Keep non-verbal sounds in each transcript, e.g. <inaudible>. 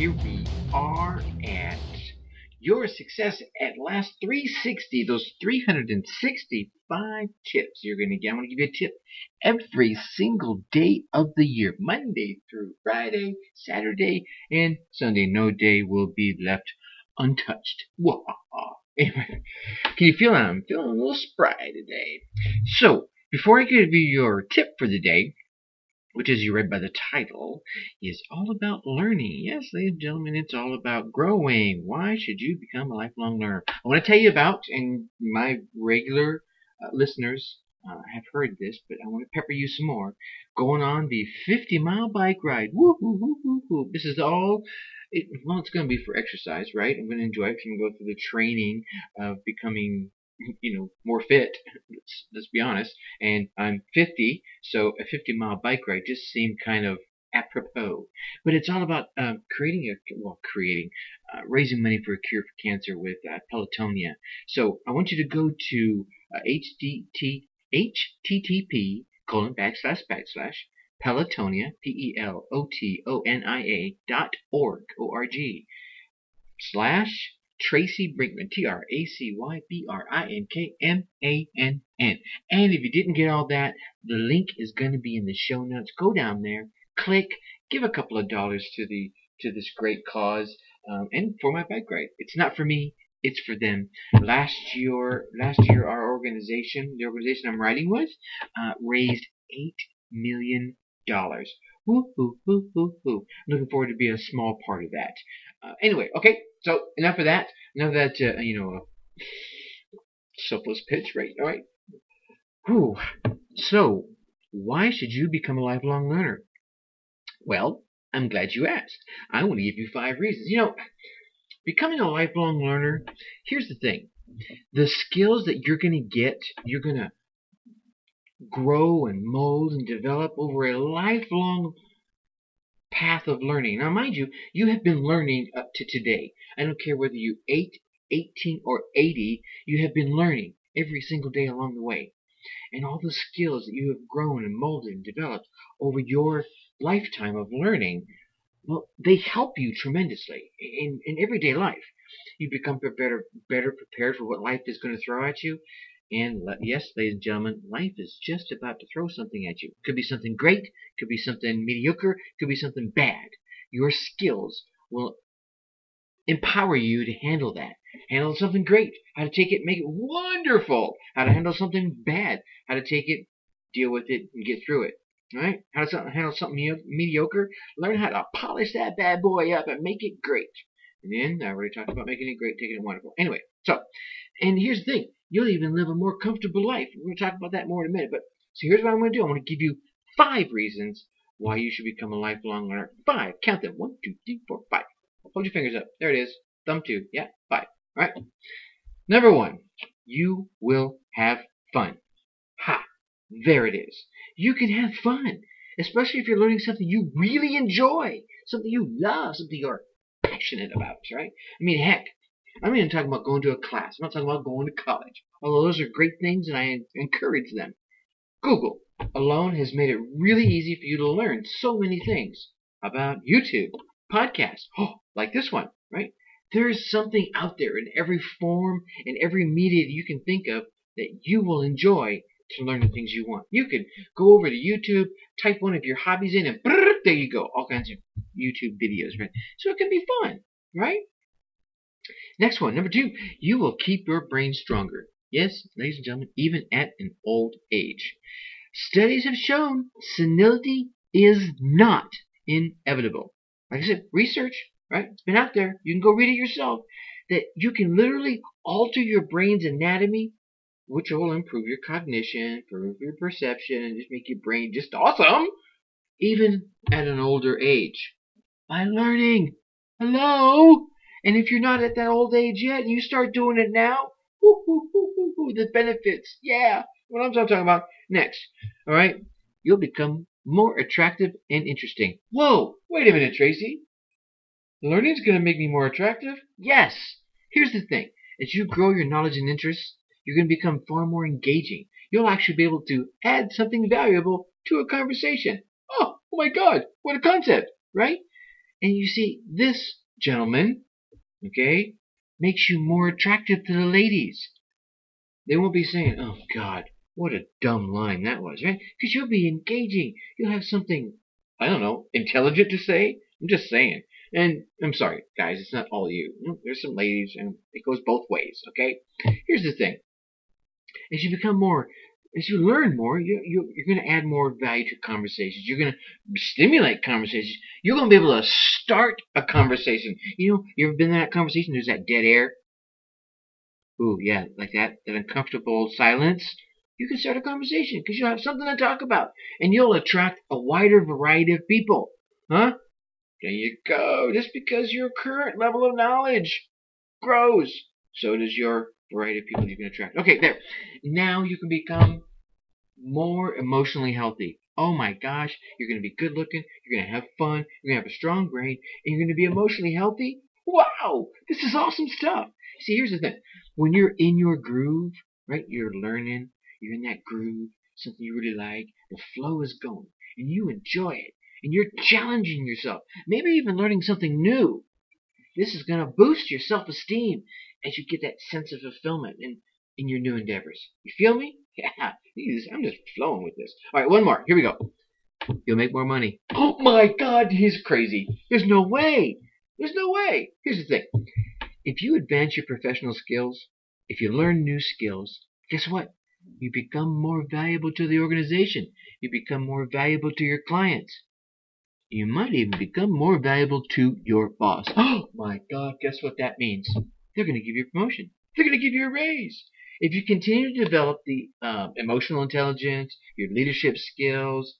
here we are at your success at last 360, those 365 tips you're going to get. I'm going to give you a tip every single day of the year, Monday through Friday, Saturday, and Sunday. No day will be left untouched. <laughs> Can you feel I'm feeling a little spry today? So, before I give you your tip for the day, which, as you read by the title, is all about learning. Yes, ladies and gentlemen, it's all about growing. Why should you become a lifelong learner? I want to tell you about, and my regular uh, listeners uh, have heard this, but I want to pepper you some more. Going on the 50 mile bike ride. Woo hoo hoo hoo hoo. This is all. It, well, it's going to be for exercise, right? I'm going to enjoy it. I'm going to go through the training of becoming you know, more fit. Let's, let's be honest. And I'm 50, so a 50 mile bike ride just seemed kind of apropos. But it's all about uh, creating a well, creating, uh, raising money for a cure for cancer with uh, Pelotonia. So I want you to go to uh, htt http colon backslash backslash Pelotonia p e l o t o n i a dot org o r g slash Tracy Brinkmann, T R A C Y B R I N K M A N N. And if you didn't get all that, the link is going to be in the show notes. Go down there, click, give a couple of dollars to the to this great cause, um, and for my bike ride. It's not for me. It's for them. Last year, last year, our organization, the organization I'm writing with, uh, raised eight million dollars. Woo, woo, woo, woo, woo. Looking forward to be a small part of that. Uh, anyway, okay, so enough of that. Enough of that, uh, you know, uh, selfless pitch, right? All right. Whew. So, why should you become a lifelong learner? Well, I'm glad you asked. I want to give you five reasons. You know, becoming a lifelong learner, here's the thing. The skills that you're going to get, you're going to grow and mold and develop over a lifelong path of learning. Now, mind you, you have been learning up to today. I don't care whether you 8, 18, or 80, you have been learning every single day along the way. And all the skills that you have grown and molded and developed over your lifetime of learning, well, they help you tremendously in, in everyday life. You become better, better prepared for what life is going to throw at you. And yes, ladies and gentlemen, life is just about to throw something at you. Could be something great, could be something mediocre, could be something bad. Your skills will empower you to handle that. Handle something great, how to take it, make it wonderful. How to handle something bad, how to take it, deal with it, and get through it. Right? How to handle something mediocre, learn how to polish that bad boy up and make it great. And then I already talked about making it great, taking it wonderful. Anyway, so, and here's the thing you'll even live a more comfortable life. We're going to talk about that more in a minute. But so here's what I'm going to do. I'm going to give you five reasons why you should become a lifelong learner. Five. Count them. One, two, three, four, five. Hold your fingers up. There it is. Thumb two. Yeah, five. All right. Number one, you will have fun. Ha! There it is. You can have fun, especially if you're learning something you really enjoy, something you love, something you're passionate about, right? I mean, heck, I'm even talking about going to a class. I'm not talking about going to college. Although those are great things and I encourage them. Google alone has made it really easy for you to learn so many things about YouTube, podcasts, <gasps> oh, like this one, right? There is something out there in every form, and every media that you can think of that you will enjoy to learn the things you want. You can go over to YouTube, type one of your hobbies in, and brrr, there you go. All kinds of YouTube videos, right? So it can be fun, right? Next one, number two, you will keep your brain stronger. Yes, ladies and gentlemen, even at an old age. Studies have shown senility is not inevitable. Like I said, research, right? It's been out there. You can go read it yourself. That you can literally alter your brain's anatomy, which will improve your cognition, improve your perception, and just make your brain just awesome, even at an older age. By learning. Hello? And if you're not at that old age yet and you start doing it now, the benefits. Yeah, what I'm talking about. Next, all right, you'll become more attractive and interesting. Whoa, wait a minute, Tracy. Learning's going to make me more attractive? Yes. Here's the thing. As you grow your knowledge and interests, you're going to become far more engaging. You'll actually be able to add something valuable to a conversation. Oh, oh my God, what a concept, right? And you see, this gentleman, okay, makes you more attractive to the ladies. They won't be saying, oh God, what a dumb line that was, right? Because you'll be engaging. You'll have something, I don't know, intelligent to say. I'm just saying. And I'm sorry, guys, it's not all you. Mm, there's some ladies, and it goes both ways, okay? Here's the thing. As you become more as you learn more, you, you, you're going to add more value to conversations. You're going to stimulate conversations. You're going to be able to start a conversation. You know, you ever been in that conversation? There's that dead air. Ooh, yeah, like that, that uncomfortable silence. You can start a conversation because you'll have something to talk about, and you'll attract a wider variety of people. Huh? There you go. Just because your current level of knowledge grows, so does your variety of people you can attract. Okay, there. Now you can become more emotionally healthy. Oh my gosh, you're going to be good looking, you're going to have fun, you're going to have a strong brain, and you're going to be emotionally healthy. Wow, this is awesome stuff. See, here's the thing. When you're in your groove, right, you're learning, you're in that groove, something you really like, the flow is going, and you enjoy it, and you're challenging yourself, maybe even learning something new. This is going to boost your self esteem as you get that sense of fulfillment in, in your new endeavors. You feel me? <laughs> Yeah, I'm just flowing with this. All right, one more. Here we go. You'll make more money. Oh my God, he's crazy. There's no way. There's no way. Here's the thing. If you advance your professional skills, if you learn new skills, guess what? You become more valuable to the organization. You become more valuable to your clients. You might even become more valuable to your boss. <gasps> Oh my God, guess what that means? They're going to give you a promotion. They're going to give you a raise. If you continue to develop the um, emotional intelligence, your leadership skills,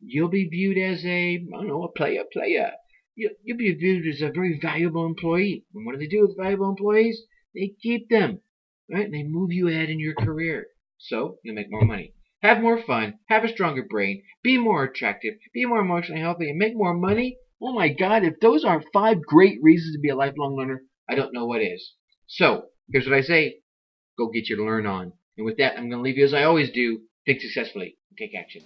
you'll be viewed as a, I don't know, a player, player. You'll, you'll be viewed as a very valuable employee. And what do they do with valuable employees? They keep them, right? And They move you ahead in your career. So you'll make more money. Have more fun, have a stronger brain, be more attractive, be more emotionally healthy, and make more money. Oh my God, if those aren't five great reasons to be a lifelong learner, I don't know what is. So, here's what I say. Go get your learn on. And with that, I'm going to leave you as I always do. Think successfully. Take action.